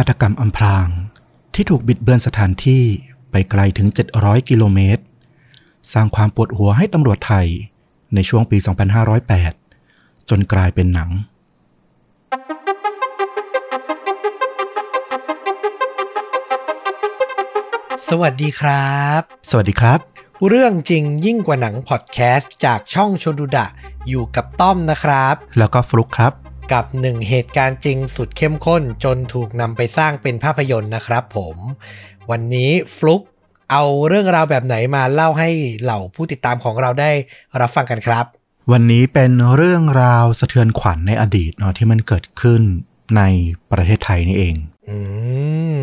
าตกรรมอำพราง ที่ถูกบิดเบือนสถานที่ไปไกลถึง 700 กิโลเมตร สร้างความปวดหัวให้ตำรวจไทยในช่วงปี 2508 จนกลายเป็นหนัง สวัสดีครับ สวัสดีครับ เรื่องจริงยิ่งกว่าหนังพอดแคสต์จากช่องชนดูดะ อยู่กับต้อมนะครับ แล้วก็ฟลุกครับ กับหนึ่งเหตุการณ์จริงสุดเข้มข้นจนถูกนำไปสร้างเป็นภาพยนตร์นะครับผม วันนี้ฟลุกเอาเรื่องราวแบบไหนมาเล่าให้เหล่าผู้ติดตามของเราได้รับฟังกันครับ วันนี้เป็นเรื่องราวสะเทือนขวัญในอดีตเนาะที่มันเกิดขึ้นในประเทศไทยนี่เอง อืม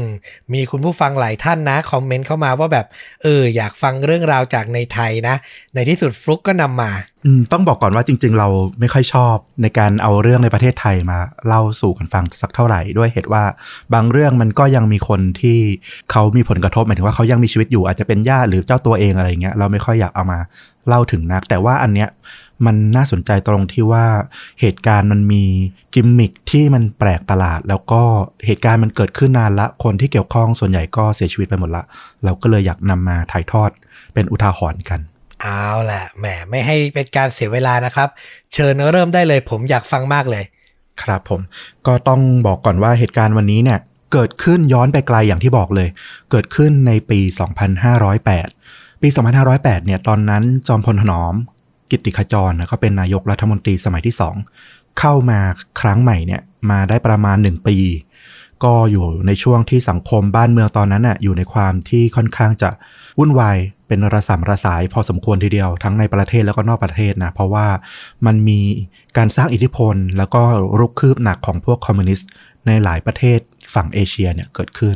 มีคุณผู้ฟังหลายท่านนะ คอมเมนต์เข้ามาว่าแบบ เออ อยากฟังเรื่องราวจากในไทยนะ ในที่สุดฟลุกก็นำมาอืมต้องบอกก่อนว่าจริง ๆ เราไม่ค่อยชอบในการเอาเรื่องในประเทศไทยมาเล่าสู่กันฟังสักเท่าไหร่ด้วยเหตุว่าบางเรื่องมันก็ยังมีคนที่เขามีผลกระทบหมายถึงว่าเขายังมีชีวิตอยู่อาจจะเป็นญาติหรือเจ้าตัวเองอะไรเงี้ยเราไม่ค่อยอยากเอามาเล่าถึงนัก แต่ว่าอันเนี้ย มันน่าสนใจตรงที่ว่าเหตุการณ์มันมีกิมมิคที่มันแปลกประหลาด แล้วก็เหตุการณ์มันเกิดขึ้นนานละ คนที่เกี่ยวข้องส่วนใหญ่ก็เสียชีวิตไปหมดละ เราก็เลยอยากนำมาถ่ายทอดเป็นอุทาหรณ์กัน เอาแหละแหมไม่ให้เป็นการเสียเวลานะครับ เชิญเริ่มได้เลยผมอยากฟังมากเลย ครับผมก็ต้องบอกก่อนว่าเหตุการณ์วันนี้เนี่ยเกิดขึ้นย้อนไปไกลอย่างที่บอกเลย เกิดขึ้นในปี 2508 ปี 2508 เนี่ย ตอนนั้นจอมพลถนอม กิติขจรนะเขาเป็นนายกรัฐมนตรีสมัยที่สองเข้ามาครั้งใหม่เนี่ยมาได้ประมาณ1ปี ก็อยู่ในช่วงที่สังคมบ้านเมืองตอนนั้นน่ะอยู่ในความที่ค่อนข้างจะวุ่นวายเป็นระสำระสายพอสมควรทีเดียวทั้งในประเทศแล้วก็นอกประเทศนะเพราะว่ามันมีการสร้างอิทธิพล แล้วก็รุกคืบหนักของพวกคอมมิวนิสต์ในหลายประเทศฝั่งเอเชียเนี่ยเกิดขึ้น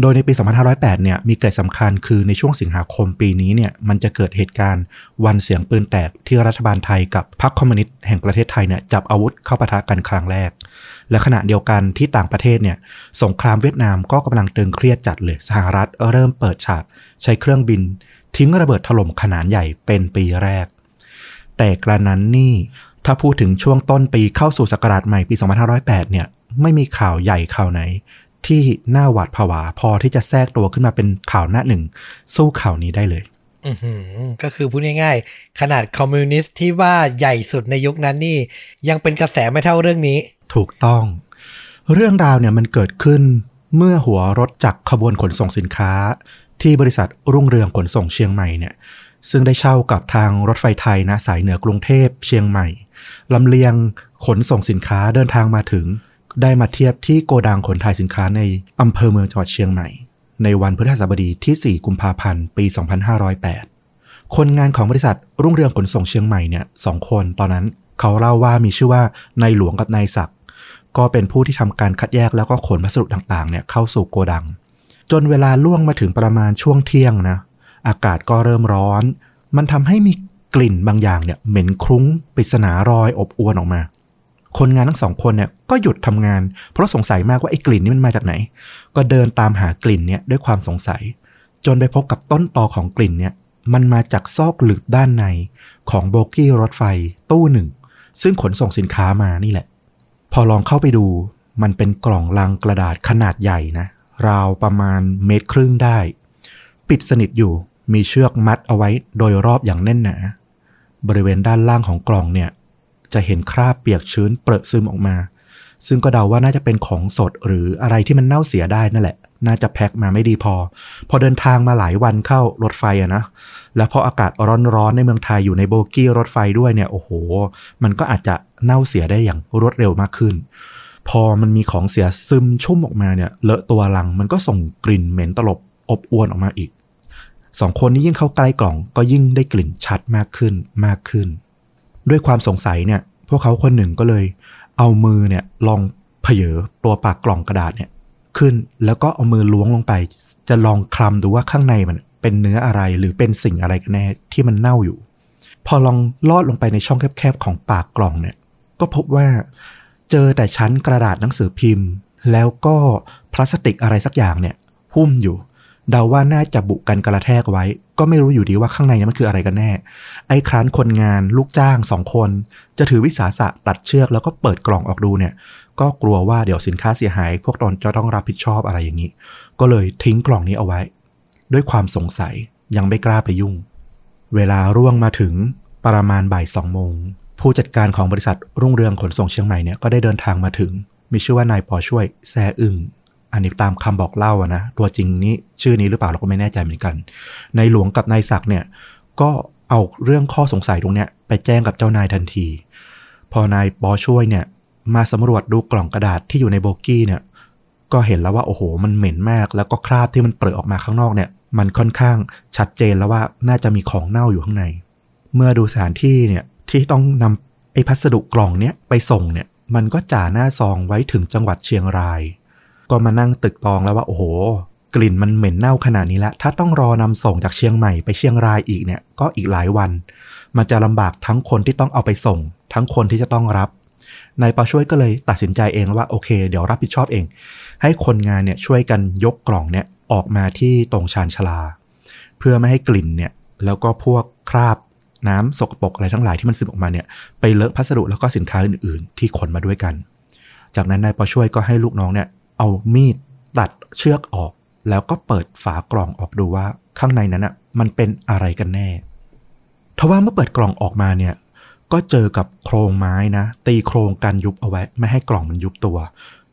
โดยในปี 2508 เนี่ยมีเกร็ดสำคัญคือในช่วงสิงหาคมปีนี้เนี่ยมันจะเกิดเหตุการณ์วันเสียงปืนแตกที่รัฐบาลไทยกับพรรคคอมมิวนิสต์แห่งประเทศไทยเนี่ยจับอาวุธเข้าปะทะกันครั้งแรก และขณะเดียวกันที่ต่างประเทศเนี่ยสงครามเวียดนามก็กำลังตึงเครียดจัดเลยสหรัฐเริ่มเปิดฉากใช้เครื่องบิน ทิ้งระเบิดถล่มขนาดใหญ่เป็นปีแรก แต่กระนั้นนี่ถ้าพูดถึงช่วงต้นปีเข้าสู่ศักราชใหม่ปี 2508 เนี่ยไม่มีข่าวใหญ่ข่าวไหน ที่น่าหวาดผวาพอที่จะแทรกตัวขึ้นมาเป็นข่าวหน้าหนึ่ง สู้ข่าวนี้ได้เลยอือหือก็คือพูดง่ายๆ ขนาดคอมมิวนิสต์ที่ว่าใหญ่สุดในยุคนั้นนี่ ยังเป็นกระแสไม่เท่าเรื่องนี้ ถูกต้อง เรื่องราวเนี่ยมันเกิดขึ้นเมื่อหัวรถจักรขบวนขนส่งสินค้า ที่บริษัทรุ่งเรืองขนส่งเชียงใหม่เนี่ย ซึ่งได้เช่ากับทางรถไฟไทยนะสายเหนือกรุงเทพเชียงใหม่ลำเลียงขนส่งสินค้าเดินทางมาถึง ได้มาเทียบที่โกดังขนถ่ายสินค้าในอำเภอเมืองจังหวัดเชียงใหม่ ในวันพฤหัสบดีที่ 4 กุมภาพันธ์ ปี 2508 คนงานของบริษัทรุ่งเรืองขนส่งเชียงใหม่เนี่ยสองคนตอนนั้นเขาเล่าว่ามีชื่อว่านายหลวงกับนายศักดิ์ก็เป็นผู้ที่ทำการคัดแยกแล้วก็ขนพัสดุต่างๆเนี่ยเข้าสู่โกดัง จนเวลาล่วงมาถึงประมาณช่วงเที่ยงนะอากาศก็เริ่มร้อน มันทำให้มีกลิ่นบางอย่างเนี่ยเหม็นคลุ้งปริศนารอยอบอวนออกมา คนงานทั้งสองคนเนี่ยก็หยุดทำงาน เพราะสงสัยมากว่าไอ้กลิ่นนี้มันมาจากไหน ก็เดินตามหากลิ่นเนี่ยด้วยความสงสัย จนไปพบกับต้นตอของกลิ่นเนี่ยมันมาจากซอกหลืบด้านในของโบกี้รถไฟตู้หนึ่ง ซึ่งขนส่งสินค้ามานี่แหละ พอลองเข้าไปดู มันเป็นกล่องลังกระดาษขนาดใหญ่นะ ราวประมาณเมตรครึ่งได้ ปิดสนิทอยู่มีเชือกมัดเอาไว้โดยรอบอย่างแน่นหนาบริเวณด้านล่างของกล่องเนี่ย จะเห็นคราบเปียกชื้นเปรอะซึมออกมา ซึ่งก็เดาว่าน่าจะเป็นของสดหรืออะไรที่มันเน่าเสียได้นั่นแหละ น่าจะแพ็คมาไม่ดีพอ พอเดินทางมาหลายวันเข้ารถไฟอะนะ แล้วพออากาศร้อนๆในเมืองไทยอยู่ในโบกี้รถไฟด้วยเนี่ย โอ้โห มันก็อาจจะเน่าเสียได้อย่างรวดเร็วมากขึ้น พอมันมีของเสียซึมชุ่มออกมาเนี่ย เลอะตัวลังมันก็ส่งกลิ่นเหม็นตลบอบอวนออกมาอีกสองคนนี้ยิ่งเข้าใกล้กล่องก็ยิ่งได้กลิ่นชัดมากขึ้นมากขึ้น ด้วยความสงสัยเนี่ย พวกเขาคนหนึ่งก็เลย เอามือเนี่ยลองเผยตัวปากกล่องกระดาษเนี่ย ขึ้นแล้วก็เอามือล้วงลงไป จะลองคลำดูว่าข้างในมันเป็นเนื้ออะไรหรือเป็นสิ่งอะไรกันแน่ที่มันเน่าอยู่ พอลองลอดลงไปในช่องแคบๆของปากกล่องเนี่ย ก็พบว่าเจอแต่ชั้นกระดาษหนังสือพิมพ์ แล้วก็พลาสติกอะไรสักอย่างเนี่ยหุ้มอยู่ เดาว่าน่าจะบุกกันกระแทกไว้ ก็ไม่รู้อยู่ดีว่าข้างในนั้นมันคืออะไรกันแน่ ไอ้ครั้นคนงานลูกจ้างสองคน จะถือวิสาสะตัดเชือกแล้วก็เปิดกล่องออกดูเนี่ย ก็กลัวว่าเดี๋ยวสินค้าเสียหาย พวกตนจะต้องรับผิดชอบอะไรอย่างนี้ ก็เลยทิ้งกล่องนี้เอาไว้ ด้วยความสงสัยยังไม่กล้าไปยุ่ง เวลาร่วงมาถึงประมาณบ่ายสองโมงผู้จัดการของบริษัทรุ่งเรืองขนส่งเชียงใหม่เนี่ยก็ได้เดินทางมาถึง มีชื่อว่านายปอช่วยแซ่อึ้ง อันนี้ตามคำบอกเล่าอะนะตัวจริงนี้ชื่อนี้หรือเปล่าเราก็ไม่แน่ใจเหมือนกัน ในหลวงกับนายศักเนี่ยก็เอาเรื่องข้อสงสัยตรงเนี้ยไปแจ้งกับเจ้านายทันที พอนายปอช่วยเนี่ย มาสำรวจดูกล่องกระดาษที่อยู่ในโบกี้เนี่ย ก็เห็นแล้วว่าโอ้โห มันเหม็นมาก แล้วก็คราบที่มันเปรอะออกมาข้างนอกเนี่ย มันค่อนข้างชัดเจนแล้วว่าน่าจะมีของเน่าอยู่ข้างใน เมื่อดูสถานที่เนี่ยที่ต้องนำไอ้พัสดุกล่องเนี้ยไปส่งเนี่ย มันก็จ่าหน้าซองไว้ถึงจังหวัดเชียงราย ก็มานั่งตึกตองแล้วว่าโอ้โห กลิ่นมันเหม็นเน่าขนาดนี้แล้ว ถ้าต้องรอนำส่งจากเชียงใหม่ไปเชียงรายอีกเนี่ย ก็อีกหลายวัน มันจะลำบากทั้งคนที่ต้องเอาไปส่ง ทั้งคนที่จะต้องรับนายปาช่วยก็เลยตัดสินใจเองว่าโอเค เดี๋ยวรับผิดชอบเอง ให้คนงานเนี่ยช่วยกันยกกล่องเนี่ยออกมาที่ตรงชานชาลา เพื่อไม่ให้กลิ่นเนี่ยแล้วก็พวกคราบน้ำสกปรกอะไรทั้งหลายที่มันซึมออกมาเนี่ยไปเลอะพัสดุแล้วก็สินค้าอื่น ๆ ที่ขนมาด้วยกัน จากนั้นนายปอช่วยก็ให้ลูกน้องเนี่ย เอามีดตัดเชือกออก แล้วก็เปิดฝากล่องออกดูว่าข้างในนั้นอะมันเป็นอะไรกันแน่ทว่าเมื่อเปิดกล่องออกมาเนี่ย ก็เจอกับโครงไม้นะ ตีโครงกันยุบเอาไว้ ไม่ให้กล่องมันยุบตัว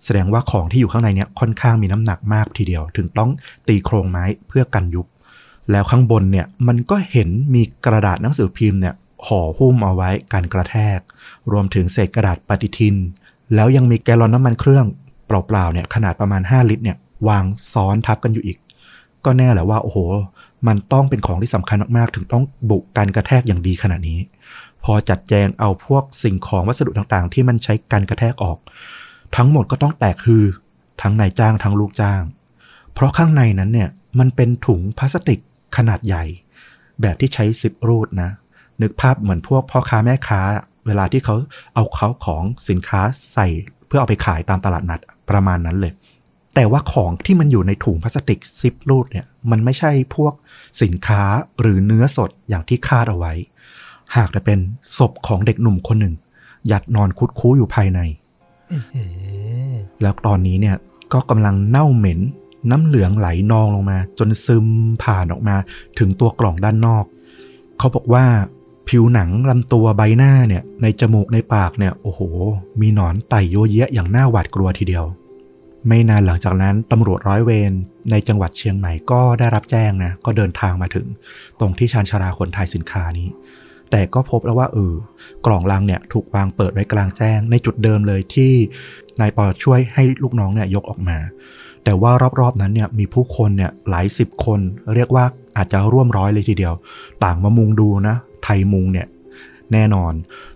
แสดงว่าของที่อยู่ข้างในเนี่ยค่อนข้างมีน้ำหนักมากทีเดียว ถึงต้องตีโครงไม้เพื่อกันยุบ แล้วข้างบนเนี่ยมันก็เห็นมีกระดาษหนังสือพิมพ์เนี่ยห่อหุ้มเอาไว้กันกระแทก รวมถึงเศษกระดาษปฏิทิน แล้วยังมีแกลลอนน้ำมันเครื่อง เปล่าๆเนี่ยขนาดประมาณ 5 ลิตรเนี่ยวางซ้อนทับกันอยู่อีก ก็แน่แหละว่า โอ้โห มันต้องเป็นของที่สำคัญมากๆ ถึงต้องบุกการกระแทกอย่างดีขนาดนี้ พอจัดแจงเอาพวกสิ่งของวัสดุต่างๆ ที่มันใช้การกระแทกออก ทั้งหมดก็ต้องแตกฮือ ทั้งนายจ้างทั้งลูกจ้าง เพราะข้างในนั้นเนี่ยมันเป็นถุงพลาสติกขนาดใหญ่ แบบที่ใช้ซิปรูดนะ นึกภาพเหมือนพวกพ่อค้าแม่ค้า เวลาที่เขาเอาเขาของสินค้าใส่ พื่อเอาไปขายตามตลาดนัดประมาณนั้นเลย แต่ว่าของที่มันอยู่ในถุงพลาสติกซิปรูดเนี่ยมันไม่ใช่พวกสินค้าหรือเนื้อสดอย่างที่คาดเอาไว้ หากแต่เป็นศพของเด็กหนุ่มคนหนึ่ง ยัดนอนคุดคู้อยู่ภายในแล้วตอนนี้เนี่ยก็กำลังเน่าเหม็นน้ำเหลืองไหลนองลงมา จนซึมผ่านออกมาถึงตัวกล่องด้านนอก เขาบอกว่า ผิวหนังลำตัวใบหน้าเนี่ยในจมูกในปากเนี่ยโอ้โห มีหนอนไต่โยเยะอย่างน่าหวาดกลัวทีเดียว ไม่นานหลังจากนั้นตำรวจร้อยเวรในจังหวัดเชียงใหม่ก็ได้รับแจ้งนะก็เดินทางมาถึง ตรงที่ชานชาราขนถ่ายสินค้านี้ แต่ก็พบแล้วว่าเออกล่องลังเนี่ยถูกวางเปิดไว้กลางแจ้ง ในจุดเดิมเลยที่นายปอช่วยให้ลูกน้องเนี่ยยกออกมา แต่ว่ารอบๆนั้นเนี่ยมีผู้คนเนี่ยหลายสิบคน เรียกว่าอาจจะร่วมร้อยเลยทีเดียว ต่างมามุงดูนะ ไทยมุงเนี่ยแน่นอน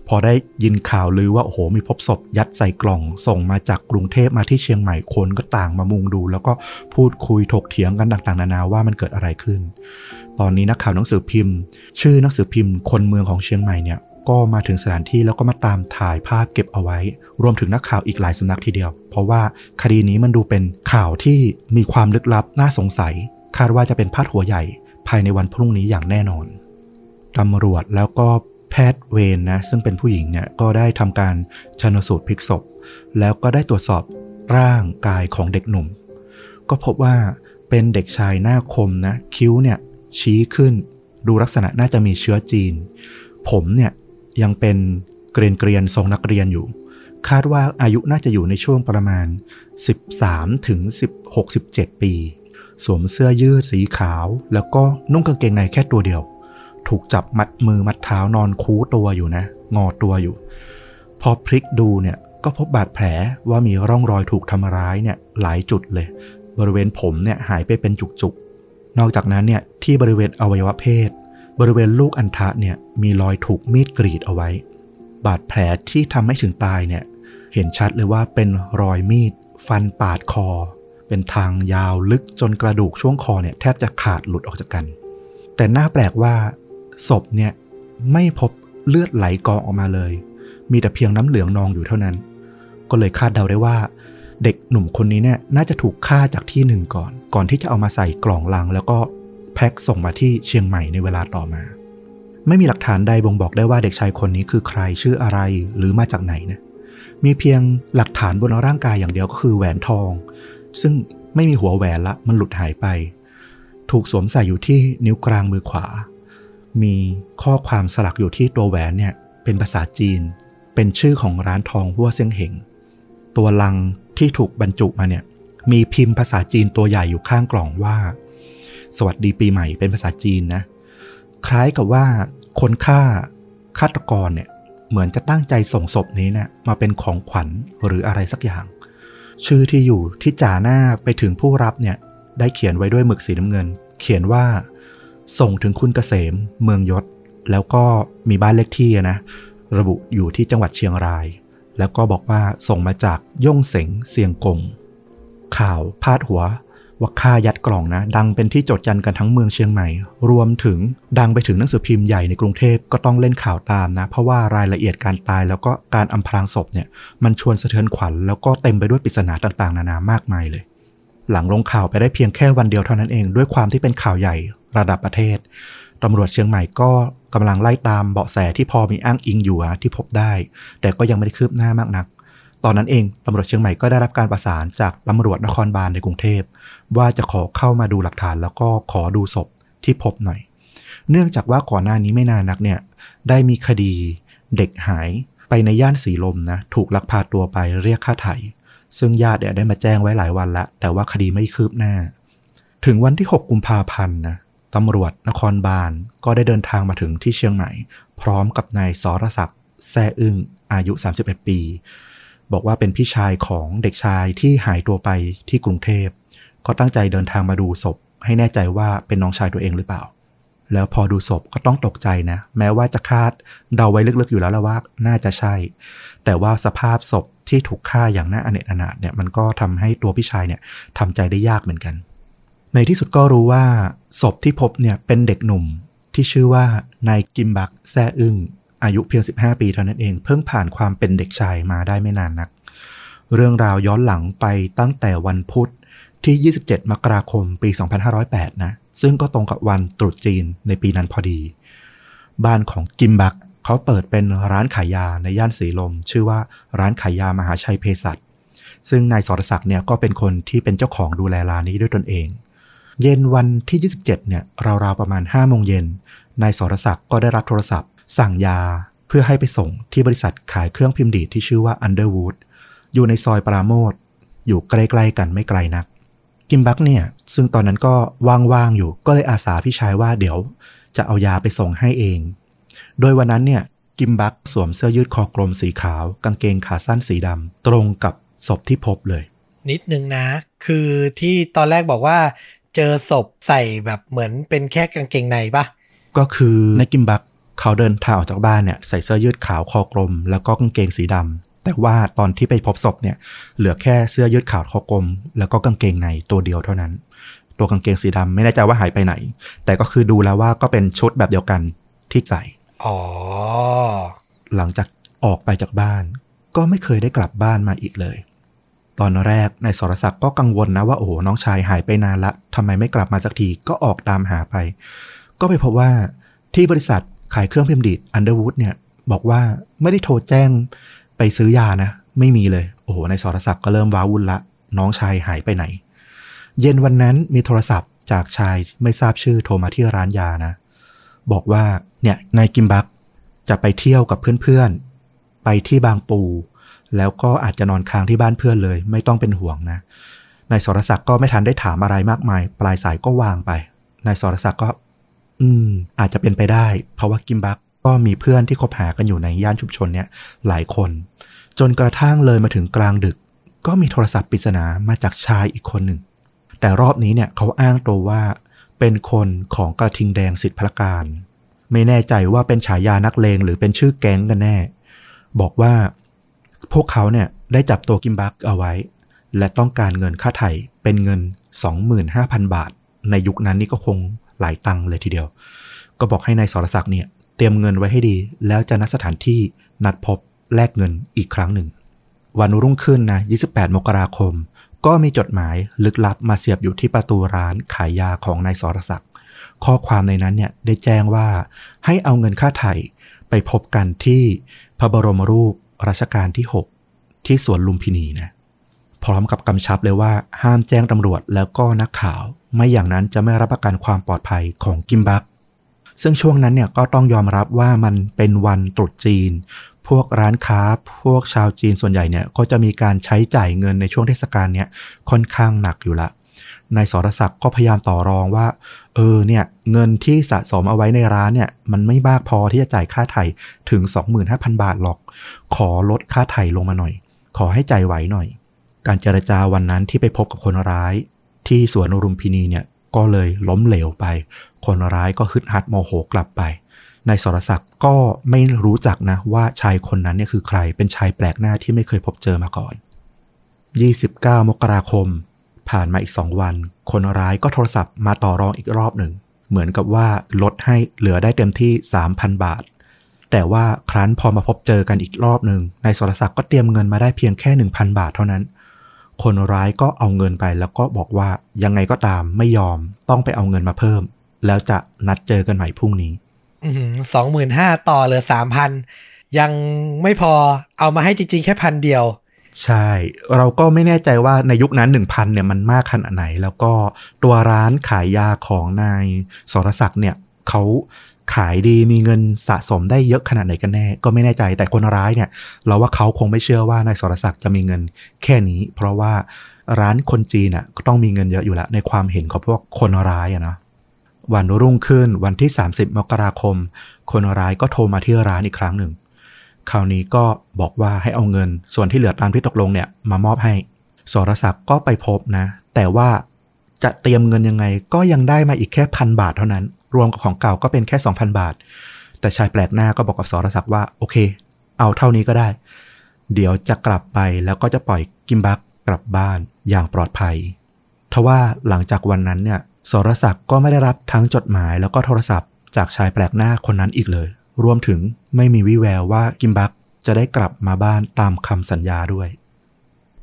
พอได้ยินข่าวลือว่า โอ้โห มีพบศพยัดใส่กล่อง ส่งมาจากกรุงเทพมาที่เชียงใหม่คนก็ต่างมามุงดู แล้วก็พูดคุยถกเถียงกันต่างๆ นานาว่ามันเกิดอะไรขึ้น ตอนนี้นักข่าวหนังสือพิมพ์ ชื่อหนังสือพิมพ์ คนเมืองของเชียงใหม่เนี่ยก็มาถึงสถานที่แล้วก็มาตามถ่ายภาพเก็บเอาไว้ รวมถึงนักข่าวอีกหลายสำนักทีเดียว เพราะว่าคดีนี้มันดูเป็นข่าวที่มีความลึกลับน่าสงสัย คาดว่าจะเป็นพาดหัวใหญ่ ภายในวันพรุ่งนี้อย่างแน่นอน ตำรวจแล้วก็แพทย์เวรนนะซึ่งเป็นผู้หญิงเนี่ยก็ได้ทำการชนสูตรพลิกศพ แล้วก็ได้ตรวจสอบร่างกายของเด็กหนุ่ม ก็พบว่าเป็นเด็กชายหน้าคมนะคิ้วเนี่ยชี้ขึ้น ดูลักษณะน่าจะมีเชื้อจีน ผมเนี่ยยังเป็นเกรียนเกรียนทรงนักเรียนอยู่ คาดว่าอายุน่าจะอยู่ในช่วงประมาณ 13ถึง16 17 ปี สวมเสื้อยืดสีขาว แล้วก็นุ่งกางเกงในแค่ตัวเดียว ถูกจับมัดมือมัดเท้านอนคูตัวอยู่นะ งอตัวอยู่ พอพลิกดูเนี่ยก็พบบาดแผลว่ามีร่องรอยถูกทำร้ายเนี่ยหลายจุดเลย บริเวณผมเนี่ยหายไปเป็นจุกๆ นอกจากนั้นเนี่ยที่บริเวณอวัยวะเพศ บริเวณลูกอัณฑะเนี่ยมีรอยถูกมีดกรีดเอาไว้ บาดแผลที่ทำให้ถึงตายเนี่ยเห็นชัดเลยว่าเป็นรอยมีด ฟันปาดคอ เป็นทางยาวลึกจนกระดูกช่วงคอเนี่ยแทบจะขาดหลุดออกจากกัน แต่น่าแปลกว่า ศพเนี่ยไม่พบเลือดไหลกองออกมาเลย มีแต่เพียงน้ำเหลืองนองอยู่เท่านั้น ก็เลยคาดเดาได้ว่า เด็กหนุ่มคนนี้เนี่ยน่าจะถูกฆ่าจากที่หนึ่งก่อน ก่อนที่จะเอามาใส่กล่องลัง แล้วก็แพ็คส่งมาที่เชียงใหม่ในเวลาต่อมา ไม่มีหลักฐานใดบ่งบอกได้ว่าเด็กชายคนนี้คือใครชื่ออะไรหรือมาจากไหนนะ มีเพียงหลักฐานบนร่างกายอย่างเดียวก็คือแหวนทอง ซึ่งไม่มีหัวแหวนละมันหลุดหายไป ถูกสวมใส่อยู่ที่นิ้วกลางมือขวา มีข้อความสลักอยู่ที่ตัวแหวนเนี่ยเป็นภาษาจีน เป็นชื่อของร้านทองหัวเซียงเหงตัวลังที่ถูกบรรจุมาเนี่ยมีพิมพ์ภาษาจีนตัวใหญ่อยู่ข้างกล่องว่า สวัสดีปีใหม่เป็นภาษาจีนนะ คล้ายกับว่าคนฆ่าฆาตกรเนี่ยเหมือนจะตั้งใจส่งศพนี้เนี่ยมาเป็นของขวัญหรืออะไรสักอย่าง ชื่อที่อยู่ที่จ่าหน้าไปถึงผู้รับเนี่ยได้เขียนไว้ด้วยหมึกสีน้ำเงิน เขียนว่า ส่งถึงคุณเกษมเมืองยศ แล้วก็มีบ้านเลขที่นะ ระบุอยู่ที่จังหวัดเชียงราย แล้วก็บอกว่าส่งมาจากย่งเสงเซียงกง ข่าวพาดหัวว่าค่ายัดกล่องนะ ดังเป็นที่โจดจันกันทั้งเมืองเชียงใหม่ รวมถึงดังไปถึงหนังสือพิมพ์ใหญ่ในกรุงเทพก็ต้องเล่นข่าวตามนะ เพราะว่ารายละเอียดการตายแล้วก็การอำพรางศพเนี่ย มันชวนสะเทือนขวัญแล้วก็เต็มไปด้วยปริศนาต่างๆ นานามากมายเลย หลังลงข่าวไปได้เพียงแค่วันเดียวเท่านั้นเอง ด้วยความที่เป็นข่าวใหญ่ระดับประเทศตำรวจเชียงใหม่ก็กำลังไล่ตามเบาะแสที่พอมีอ้างอิงอยู่ที่พบได้ แต่ก็ยังไม่ได้คืบหน้ามากนัก ตอนนั้นเองตำรวจเชียงใหม่ก็ได้รับการประสานจากตำรวจนครบาลในกรุงเทพ ว่าจะขอเข้ามาดูหลักฐานแล้วก็ขอดูศพที่พบหน่อย เนื่องจากว่าก่อนหน้านี้ไม่นานนักเนี่ยได้มีคดีเด็กหายไปในย่านสีลมนะถูกลักพาตัวไปเรียกค่าไถ่ ซึ่งญาติเนี่ยได้มาแจ้งไว้หลายวันแล้วแต่ว่าคดีไม่คืบหน้า ถึงวันที่ 6 กุมภาพันธ์นะตำรวจนครบาลก็ได้เดินทางมาถึงที่เชียงใหม่ พร้อมกับนายสรศักดิ์แซ่อึ้งอายุ 31 ปี บอกว่าเป็นพี่ชายของเด็กชายที่หายตัวไปที่กรุงเทพ ก็ตั้งใจเดินทางมาดูศพ ให้แน่ใจว่าเป็นน้องชายตัวเองหรือเปล่า แล้วพอดูศพก็ต้องตกใจนะ แม้ว่าจะคาดเดาไว้ลึกๆอยู่แล้วละว่า น่าจะใช่ แต่ว่าสภาพศพ ที่ถูกฆ่าอย่างน่าอเนจอนาถเนี่ยมันก็ทำให้ตัวพี่ชายเนี่ยทำใจได้ยากเหมือนกัน ในที่สุดก็รู้ว่าศพที่พบเนี่ยเป็นเด็กหนุ่มที่ชื่อว่านายกิมบักแซ่อึ้งอายุเพียง 15 ปีเท่านั้นเอง เพิ่งผ่านความเป็นเด็กชายมาได้ไม่นานนัก เรื่องราวย้อนหลังไปตั้งแต่วันพุธที่ 27 มกราคม ปี 2508 นะ ซึ่งก็ตรงกับวันตรุษจีนในปีนั้นพอดี บ้านของกิมบัก เขาเปิดเป็นร้านขายยาในย่านสีลม ชื่อว่าร้านขายยามหาชัยเภสัชซึ่งนายสรศักดิ์เนี่ยก็เป็นคนที่เป็นเจ้าของดูแลร้านนี้ด้วยตนเอง เย็นวันที่ 27 เนี่ยราวๆประมาณ5โมงเย็นนายสรศักดิ์ก็ได้รับโทรศัพท์ สั่งยาเพื่อให้ไปส่งที่บริษัทขายเครื่องพิมพ์ดีดที่ชื่อว่า Underwood อยู่ในซอยปราโมทอยู่ใกล้ๆกันไม่ไกลนักกิมบักเนี่ยซึ่งตอนนั้นก็ว่างๆอยู่ก็เลยอาสาพี่ชายว่าเดี๋ยวจะเอายาไปส่งให้เอง โดยวันนั้นเนี่ยกิมบักสวมเสื้อยืดคอกลมสีขาว กางเกงขาสั้นสีดำตรงกับศพที่พบเลย นิดนึงนะ คือที่ตอนแรกบอกว่า เจอศพใส่แบบเหมือนเป็นแค่กางเกงในปะก็คือในกิมบักเขาเดินทางออกจากบ้านเนี่ยใส่เสื้อยืดขาวคอกลม แล้วก็กางเกงสีดำแต่ว่าตอนที่ไปพบศพเนี่ยเหลือแค่เสื้อยืดขาวคอกลม แล้วก็กางเกงในตัวเดียวเท่านั้น ตัวกางเกงสีดำไม่แน่ใจว่าหายไปไหน แต่ก็คือดูแล้วว่าก็เป็นชุดแบบเดียวกันที่ใส่ อ๋อ หลังจากออกไปจากบ้าน ก็ไม่เคยได้กลับบ้านมาอีกเลย ตอนแรกนายสรศักดิ์ก็กังวลนะว่าโอ้โหน้องชายหายไปนานละทำไมไม่กลับมาสักทีก็ออกตามหาไป ก็ไปพบว่าที่บริษัทขายเครื่องพิมพ์ดีด Underwood เนี่ย บอกว่าไม่ได้โทรแจ้งไปซื้อยานะ ไม่มีเลย โอ้โหนายสรศักดิ์ก็เริ่มว้าวุ่นละ น้องชายหายไปไหน เย็นวันนั้นมีโทรศัพท์จากชายไม่ทราบชื่อโทรมาที่ร้านยานะ บอกว่าเนี่ยนายกิมบักจะไปเที่ยวกับเพื่อนๆ ไปที่บางปู แล้วก็อาจจะนอนค้างที่บ้านเพื่อนเลย ไม่ต้องเป็นห่วงนะนายสรศักดิ์ก็ไม่ทันได้ถามอะไรมากมาย ปลายสายก็วางไปนายสรศักดิ์ก็ อืม อาจจะเป็นไปได้ เพราะว่ากิมบักก็มีเพื่อนที่คบหากันอยู่ในย่านชุมชนเนี่ยหลายคน จนกระทั่งเลยมาถึงกลางดึก ก็มีโทรศัพท์ปริศนามาจากชายอีกคนหนึ่งแต่รอบนี้เนี่ยเขาอ้างตัวว่า เป็นคนของกระทิงแดงสิทธิพระการ ไม่แน่ใจว่าเป็นฉายานักเลงหรือเป็นชื่อแก๊งกันแน่ บอกว่า พวกเขาเนี่ยได้จับตัวกิมบักเอาไว้ และต้องการเงินค่าไถ่เป็นเงิน 25,000 บาท ในยุคนั้นนี่ก็คงหลายตังเลยทีเดียว ก็บอกให้ในายสรศักดิ์เนี่ยเตรียมเงินไว้ให้ดี แล้วจะนัดสถานที่นัดพบแลกเงินอีกครั้งหนึ่ง วันรุ่งขึ้นนะ 28 มกราคม ก็มีจดหมายลึกลับมาเสียบอยู่ที่ประตูร้านขายยาของนายสรศักดิ์ข้อความในนั้นเนี่ยได้แจ้งว่าให้เอาเงินค่าไถ่ไปพบกันที่พระบรมรูปรัชกาลที่ 6 ที่สวนลุมพินีนะพร้อมกับกำชับเลยว่าห้ามแจ้งตำรวจแล้วก็นักข่าว ไม่อย่างนั้นจะไม่รับประกันความปลอดภัยของกิมบัก ซึ่งช่วงนั้นเนี่ยก็ต้องยอมรับว่ามันเป็นวันตรุษจีน พวกร้านค้าพวกชาวจีนส่วนใหญ่เนี่ยก็จะมีการใช้จ่ายเงินในช่วงเทศกาลเนี่ยค่อนข้างหนักอยู่ละนายสรศักดิ์ก็พยายามต่อรองว่า เออเนี่ยเงินที่สะสมเอาไว้ในร้านเนี่ย มันไม่มากพอที่จะจ่ายค่าไถ่ถึง 25,000 บาทหรอก ขอลดค่าไถ่ลงมาหน่อย ขอให้ใจไหวหน่อย การเจรจาวันนั้นที่ไปพบกับคนร้าย ที่สวนรุมพินีเนี่ย ก็เลยล้มเหลวไป คนร้ายก็ฮึดฮัดโมโหกลับไป นายสรศักดิ์ก็ไม่รู้จักนะว่าชายคนนั้นเนี่ยคือใคร เป็นชายแปลกหน้าที่ไม่เคยพบเจอมาก่อน 29 มกราคม ผ่านมาอีกสองวัน คนร้ายก็โทรศัพท์มาต่อรองอีกรอบหนึ่ง เหมือนกับว่าลดให้เหลือได้เต็มที่ 3,000 บาท แต่ว่าครั้นพอมาพบเจอกันอีกรอบหนึ่งนายสรศักดิ์ก็เตรียมเงินมาได้เพียงแค่ 1,000 บาทเท่านั้น คนร้ายก็เอาเงินไปแล้วก็บอกว่ายังไงก็ตามไม่ยอมต้องไปเอาเงินมาเพิ่ม แล้วจะนัดเจอกันใหม่พรุ่งนี้สองหมื่นห้าต่อเหลือสามพันยังไม่พอเอามาให้จริง ๆ แค่พันเดียว ใช่ เราก็ไม่แน่ใจว่าในยุคนั้น1,000เนี่ยมันมากขนาดไหน แล้วก็ตัวร้านขายยาของนายสรศักดิ์เนี่ยเขา ขายดีมีเงินสะสมได้เยอะขนาดไหนกันแน่ ก็ไม่แน่ใจแต่คนร้ายเนี่ย เราว่าเขาคงไม่เชื่อว่านายสรศักดิ์จะมีเงินแค่นี้ เพราะว่าร้านคนจีนน่ะก็ต้องมีเงินเยอะอยู่แล้วในความเห็นของพวกคนร้ายอะนะวันรุ่งขึ้นวันที่ 30 มกราคม คนร้ายก็โทรมาที่ร้านอีกครั้งหนึ่ง คราวนี้ก็บอกว่าให้เอาเงิน ส่วนที่เหลือตามที่ตกลงเนี่ยมามอบให้ สรศักดิ์ก็ไปพบนะ แต่ว่าจะเตรียมเงินยังไงก็ยังได้มาอีกแค่พันบาทเท่านั้น รวมกับของเก่าก็เป็นแค่ 2,000 บาท แต่ชายแปลกหน้าก็บอกกับสรศักดิ์ว่าโอเค เอาเท่านี้ก็ได้ เดี๋ยวจะกลับไปแล้วก็จะปล่อยกิมบักกลับบ้านอย่างปลอดภัยทว่าหลังจากวันนั้นเนี่ยสรศักดิ์ก็ไม่ได้รับทั้งจดหมายแล้วก็โทรศัพท์จากชายแปลกหน้าคนนั้นอีกเลย รวมถึงไม่มีวิแววว่ากิมบักจะได้กลับมาบ้านตามคำสัญญาด้วย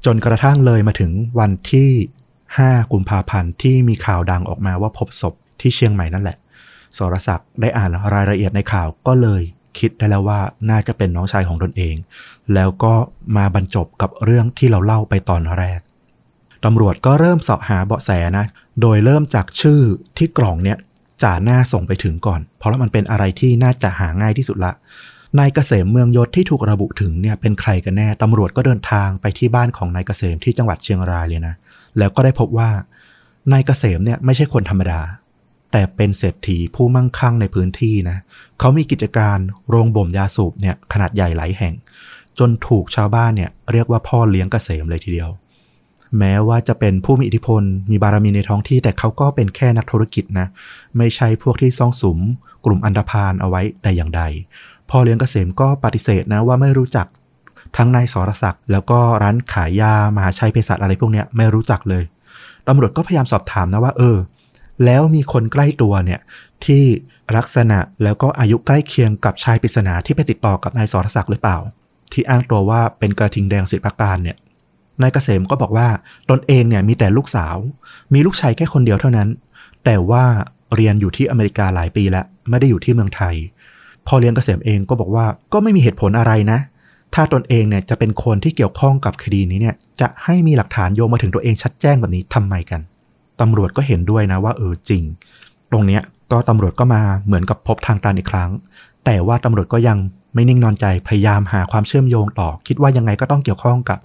จนกระทั่งเลยมาถึงวันที่ 5 กุมภาพันธ์ที่มีข่าวดังออกมาว่าพบศพที่เชียงใหม่นั่นแหละ สรศักดิ์ได้อ่านรายละเอียดในข่าวก็เลยคิดได้แล้วว่าน่าจะเป็นน้องชายของตนเอง แล้วก็มาบรรจบกับเรื่องที่เราเล่าไปตอนแรกตำรวจก็เริ่มเสาะหาเบาะแสนะ โดยเริ่มจากชื่อที่กล่องเนี่ยจ่าหน้าส่งไปถึงก่อน เพราะว่ามันเป็นอะไรที่น่าจะหาง่ายที่สุดละ นายเกษมเมืองยศที่ถูกระบุถึงเนี่ยเป็นใครกันแน่ ตำรวจก็เดินทางไปที่บ้านของนายเกษมที่จังหวัดเชียงรายเลยนะ แล้วก็ได้พบว่านายเกษมเนี่ยไม่ใช่คนธรรมดา แต่เป็นเศรษฐีผู้มั่งคั่งในพื้นที่นะเขามีกิจการโรงบ่มยาสูบเนี่ยขนาดใหญ่หลายแห่ง จนถูกชาวบ้านเนี่ยเรียกว่าพ่อเลี้ยงเกษมเลยทีเดียว แม้ว่าจะเป็นผู้มีอิทธิพล มีบารมีในท้องที่ แต่เขาก็เป็นแค่นักธุรกิจนะไม่ใช่พวกที่ซ่องสุม กลุ่มอันธพาลเอาไว้แต่อย่างใดพ่อเลี้ยงเกษมก็ปฏิเสธนะว่าไม่รู้จักทั้งนายสรศักดิ์แล้วก็ร้านขายยามหาชัยเภสัชอะไรพวกเนี้ยไม่รู้จักเลยตำรวจก็พยายามสอบถามนะว่าเออ แล้วมีคนใกล้ตัวเนี่ยที่ลักษณะแล้วก็อายุใกล้เคียงกับชายปริศนาที่ไปติดต่อกับนายสรศักดิ์หรือเปล่า ที่อ้างตัวว่าเป็นกระทิงแดงศิษย์ประการเนี่ยนายเกษมก็บอกว่าตนเองเนี่ยมีแต่ลูกสาว มีลูกชายแค่คนเดียวเท่านั้น แต่ว่าเรียนอยู่ที่อเมริกาหลายปีแล้วไม่ได้อยู่ที่เมืองไทย พอเลี้ยงเกษมเองก็บอกว่าก็ไม่มีเหตุผลอะไรนะ ถ้าตนเองเนี่ยจะเป็นคนที่เกี่ยวข้องกับคดีนี้เนี่ยจะให้มีหลักฐานโยงมาถึงตัวเองชัดแจ้งแบบนี้ทำไมกัน ตำรวจก็เห็นด้วยนะว่าเออจริง ตรงเนี้ยก็ตำรวจก็มาเหมือนกับพบทางตันอีกครั้ง แต่ว่าตำรวจก็ยังไม่นิ่งนอนใจพยายามหาความเชื่อมโยงต่อ คิดว่ายังไงก็ต้องเกี่ยวข้องกับ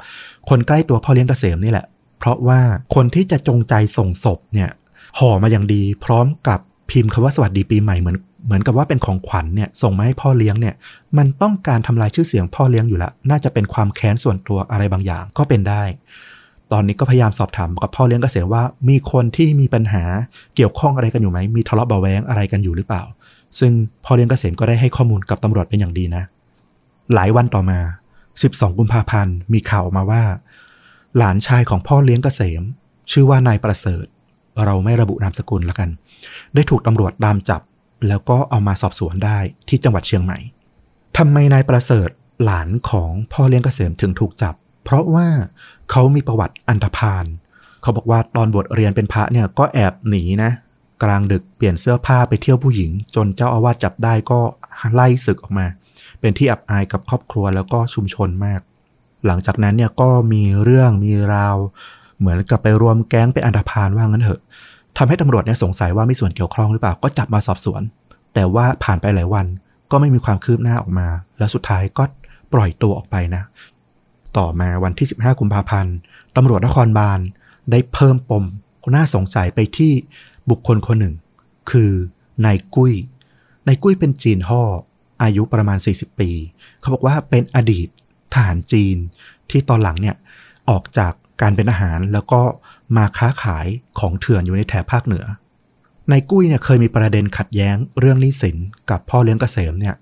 คนใกล้ตัวพ่อเลี้ยงเกษมนี่แหละ เพราะว่าคนที่จะจงใจส่งศพเนี่ยห่อมาอย่างดี พร้อมกับพิมพ์คำว่าสวัสดีปีใหม่เหมือนเหมือนกับว่าเป็นของขวัญเนี่ยส่งมาให้พ่อเลี้ยงเนี่ยมันต้องการทำลายชื่อเสียงพ่อเลี้ยงอยู่ล้วน่าจะเป็นความแค้นส่วนตัวอะไรบางอย่างก็เป็นได้ ตอนนี้ก็พยายามสอบถามกับพ่อเลี้ยงเกษมว่า มีคนที่มีปัญหาเกี่ยวข้องอะไรกันอยู่ไหม มีทะเลาะเบาะแวงอะไรกันอยู่หรือเปล่า ซึ่งพ่อเลี้ยงเกษมก็ได้ให้ข้อมูลกับตำรวจเป็นอย่างดีนะ หลายวันต่อมา 12 กุมภาพันธ์มีข่าวออกมาว่า หลานชายของพ่อเลี้ยงเกษม ชื่อว่านายประเสริฐ เราไม่ระบุนามสกุลล้วกัน ได้ถูกตำรวจตามจับ แล้วก็เอามาสอบสวนได้ที่จังหวัดเชียงใหม่ทำไมนายประเสริฐหลานของพ่อเลี้ยงเกษมถึงถูกจับ เพเพราะว่าเขามีประวัติอันธพาลเขาบอกว่าตอนบวชเรียนเป็นพระเนี่ยก็แอบหนีนะ กลางดึกเปลี่ยนเสื้อผ้าไปเที่ยวผู้หญิง จนเจ้าอาวาสจับได้ก็ไล่ศึกออกมา เป็นที่อับอายกับครอบครัวแล้วก็ชุมชนมาก หลังจากนั้นเนี่ยก็มีเรื่องมีราว เหมือนกับไปรวมแก๊งเป็นอันธพาลว่างั้นเถอะทำให้ตำรวจเนี่ยสงสัยว่ามีส่วนเกี่ยวข้องหรือเปล่าก็จับมาสอบสวน แต่ว่าผ่านไปหลายวันก็ไม่มีความคืบหน้าออกมา แล้วสุดท้ายก็ปล่อยตัวออกไปนะ ต่อมาวันที่ 15 กุมภาพันธ์ตำรวจนครบาลได้เพิ่มปมน่าสงสัยไปที่บุคคลคนหนึ่ง คือนายกุ้ยนายกุ้ยเป็นจีนห่ออายุประมาณ 40 ปี เขาบอกว่าเป็นอดีตทหารจีนที่ตอนหลังเนี่ยออกจากการเป็นอาหารแล้วก็มาค้าขายของเถื่อนอยู่ในแถบภาคเหนือนายกุ้ยเนี่ยเคยมีประเด็นขัดแย้งเรื่องหนี้สินกับพ่อเลี้ยงเกษมเนี่ย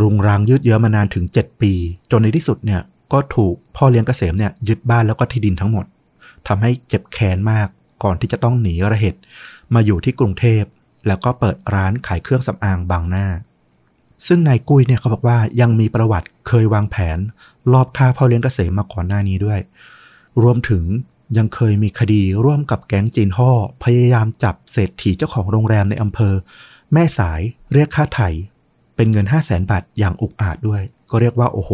รุงรังยืดเยื้อมานานถึง 7 ปี จนในที่สุดเนี่ย ก็ถูกพ่อเลี้ยงเกษมเนี่ยยึดบ้านแล้วก็ที่ดินทั้งหมดทำให้เจ็บแค้นมากก่อนที่จะต้องหนีระเหตุมาอยู่ที่กรุงเทพ แล้วก็เปิดร้านขายเครื่องสำอางบางหน้า ซึ่งนายกุ้ยเนี่ยเขาบอกว่ายังมีประวัติเคยวางแผน รอบฆ่าพ่อเลี้ยงเกษมมาก่อนหน้านี้ด้วย รวมถึงยังเคยมีคดีร่วมกับแก๊งจีนห่อพยายามจับเศรษฐีเจ้าของโรงแรมในอำเภอ แม่สายเรียกค่าไถ่เป็นเงิน 5 0 0แสนบาทอย่างอุกอาจด้วย ก็เรียกว่าโอ้โห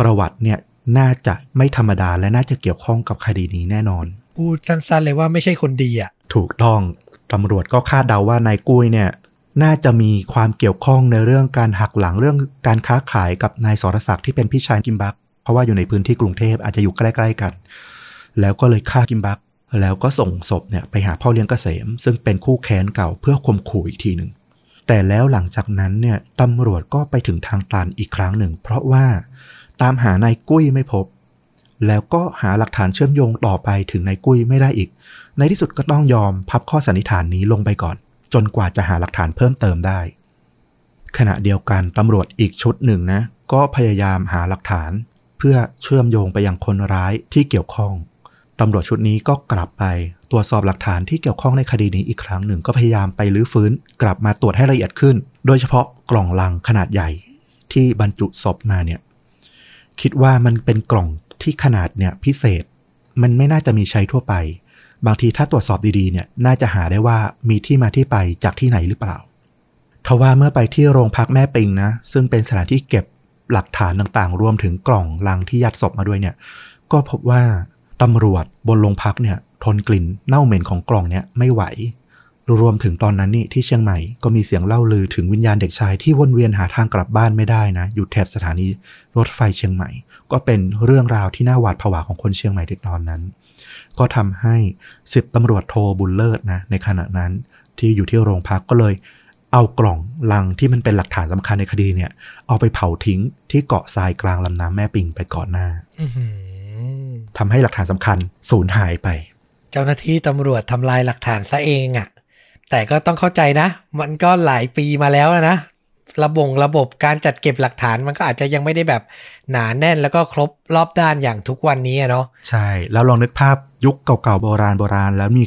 ประวัติเนี่ยน่าจะไม่ธรรมดาและน่าจะเกี่ยวข้องกับคดีนี้แน่นอนพูดสั้นๆเลยว่าไม่ใช่คนดีอะ ถูกต้องตำรวจก็คาดเดาว่านายกุ้ยเนี่ย น่าจะมีความเกี่ยวข้องในเรื่องการหักหลังเรื่องการค้าขายกับนายสรศักดิ์ที่เป็นพี่ชายกิมบัก เพราะว่าอยู่ในพื้นที่กรุงเทพอาจจะอยู่ใกล้ๆกัน แล้วก็เลยฆ่ากิมบัก แล้วก็ส่งศพเนี่ยไปหาพ่อเลี้ยงเกษม ซึ่งเป็นคู่แค้นเก่าเพื่อข่มขู่อีกทีหนึ่ง แต่แล้วหลังจากนั้นเนี่ยตำรวจก็ไปถึงทางตันอีกครั้งหนึ่ง เพราะว่าตามหานายกุ้ยไม่พบ แล้วก็หาหลักฐานเชื่อมโยงต่อไปถึงนายกุ้ยไม่ได้อีก ในที่สุดก็ต้องยอมพับข้อสันนิษฐานนี้ลงไปก่อน จนกว่าจะหาหลักฐานเพิ่มเติมได้ ขณะเดียวกันตำรวจอีกชุดหนึ่งนะก็พยายามหาหลักฐาน เพื่อเชื่อมโยงไปยังคนร้ายที่เกี่ยวข้อง ตำรวจชุดนี้ก็กลับไปตรวจสอบหลักฐานที่เกี่ยวข้องในคดีนี้อีกครั้งหนึ่งก็พยายามไปลื้อฟื้น กลับมาตรวจให้ละเอียดขึ้น โดยเฉพาะกล่องลังขนาดใหญ่ที่บรรจุศพมาเนี่ยคิดว่ามันเป็นกล่องที่ขนาดเนี่ยพิเศษ มันไม่น่าจะมีใช้ทั่วไป บางทีถ้าตรวจสอบดีๆเนี่ยน่าจะหาได้ว่ามีที่มาที่ไปจากที่ไหนหรือเปล่าทว่าเมื่อไปที่โรงพักแม่ปิงนะซึ่งเป็นสถานที่เก็บหลักฐานต่างๆ รวมถึงกล่องลังที่ยัดศพมาด้วยเนี่ย ก็พบว่า ตำรวจบนโรงพักเนี่ยทนกลิ่นเน่าเหม็นของกล่องเนี่ยไม่ไหว รวมถึงตอนนั้นนี่ที่เชียงใหม่ก็มีเสียงเล่าลือถึงวิญญาณเด็กชายที่วนเวียนหาทางกลับบ้านไม่ได้นะ อยู่แถบสถานีรถไฟเชียงใหม่ ก็เป็นเรื่องราวที่น่าหวาดผวาของคนเชียงใหม่ในตอนนั้น ก็ทำให้สิบตำรวจโทบุญเลิศนะในขณะนั้นที่อยู่ที่โรงพักก็เลยเอากล่องลังที่มันเป็นหลักฐานสำคัญในคดีเนี่ย เอาไปเผาทิ้งที่เกาะทรายกลางลำน้ำแม่ปิงไปก่อนหน้า ทำให้หลักฐานสำคัญสูญหายไป เจ้าหน้าที่ตำรวจทำลายหลักฐานซะเองอะ่ะ แต่ก็ต้องเข้าใจนะ มันก็หลายปีมาแล้วนะ ระบบระบบการจัดเก็บหลักฐานมันก็อาจจะยังไม่ได้แบบหนาแน่นแล้วก็ครบรอบด้านอย่างทุกวันนี้อะเนาะ ใช่ แล้วลองนึกภาพยุคเก่าๆโบราณโบราณ แล้วมี